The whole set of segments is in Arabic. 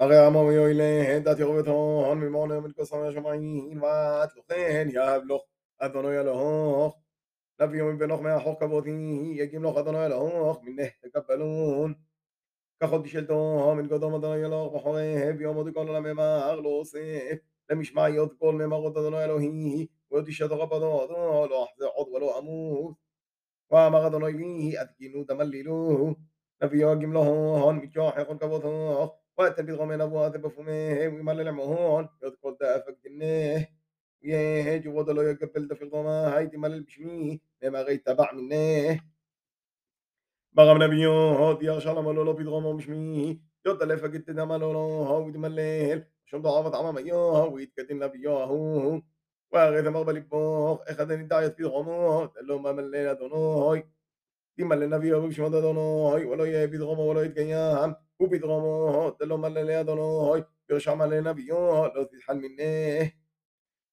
أغيام ويويلين ذات يغبتهن ممون من قصم شمعين وات لخين يهب لخ أذنو يلهوخ نبي من بنخ ما حق كبوثي يجيم لخ أذنو يلهوخ من نه تقبلون كخد شلتوها من قدام أذنو يلهوخ بحوهب يوم دقون لما ما أغلوصيف لم يشمع يذقل مما قد أذنو يلهيه ويدشت غبضو أذنو لو أحزع عض ولو أموت وما أذنو يليه أذكينو تمليلوه نبي يجيم لهوهن من جاحق كبوثوخ وقت بيضغم من أبوات بفمه ويمال العمهون يذكر دافك جنه ويهج وضلو يقبل دفق ضما هاي تمال بشمي لما غي تبع منه بغم نبيو ديار شالم لولو بيضغم بشمي يضل فقد دم لولو هاو يتملل شم ضعفت عمام أيوه ويتكتن نبيوه وأغيث مغبل بوخ أخذني دايت بيضغمو دلو ما ملينا دونوي. تمال نبيو بشمد دونوي ولو يبيضغم ولو يتقيام وبيضغمو دلو ملل دونوي يرشع مال نبيو لو تتحل منه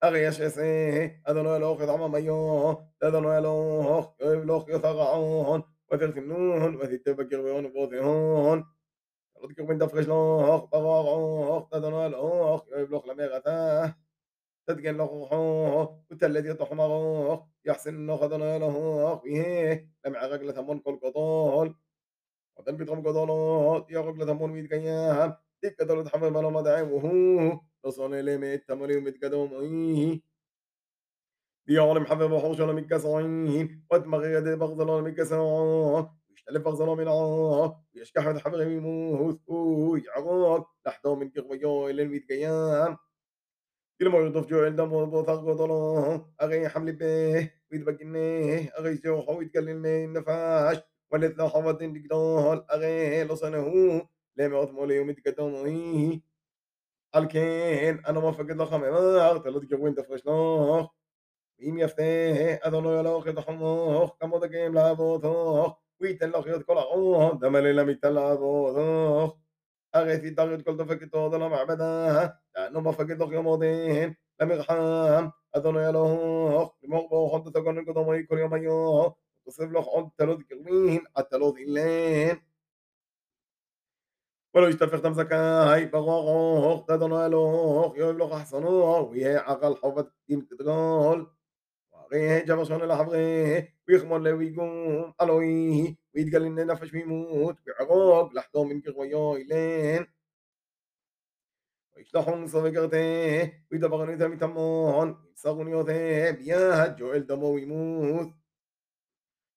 أغي يشعسه أدنو يلوخ يطعم ميو أدنو يلوخ يلوخ يثغعون وترثنون وتتبكر بيون بوثهون رضكر من دفرش لوخ بغاغوخ أدنو يلوخ يلوخ لميغته تدقن لوخوخ وتلد يطح مغوخ يحسن لوخ أدنو يلوخ ويه لمع رجل ثمون كل قطول. وتن بيتهم قطولات. يا رجل ثمون ويتقيام ديك دولت حمل ملو مدعمه تصوني لميت تملي ومتقدم إيه ديار محبب وحوش متكسعين ودماغ يد بغزل متكسعين ويشتلف بغزل من عاه ويشكح حبغ يموت ويعراك لحظة من كغويا إلى الميت كل ما المولود رفجوا الدم وثق وظلام أغي حمل به ويتبقنيه أغي سوح ويتقللني النفاش ولذا حفظ الدقدال أغي لصنه لما يظم لي يوم تقدمه الكين أنا ما فقد لخم إماغ تلدك وين تفرش ناخ ميم يفتيه أدنو يلوخ يتحموخ كم دقيم لابوثوخ ويتلخ يذكر عوه دملي لم يتلعبوثوخ למיתן לעבודוך הרי תיתר את כל דופקת עוד על המעבדה דענו מפקד לך יום עודין למרחם אדוני אלוך למור בו חוד תגון קדומי כל יום היום ותוסף לך עוד תלות קרבין עד תלות אילן ולא ישתפך דם זכאי ברוך אדוני אלוך יאהב לך אחסנו ויהיה עקל חובת דין גדול غيه جاب صون الحبغي ويخمر له ويقوم ألويه ويتقال إن نفش بيموت بعقوق لحظة من كغويا إلين ويشلحون صفقته ويدبغن إذا متمون يساقون يوثي بياد جوعل دمو ويموت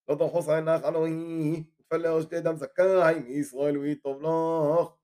لطخص عيناك ألويه فلا أجتي دم زكاي من إسرائيل ويطب لخ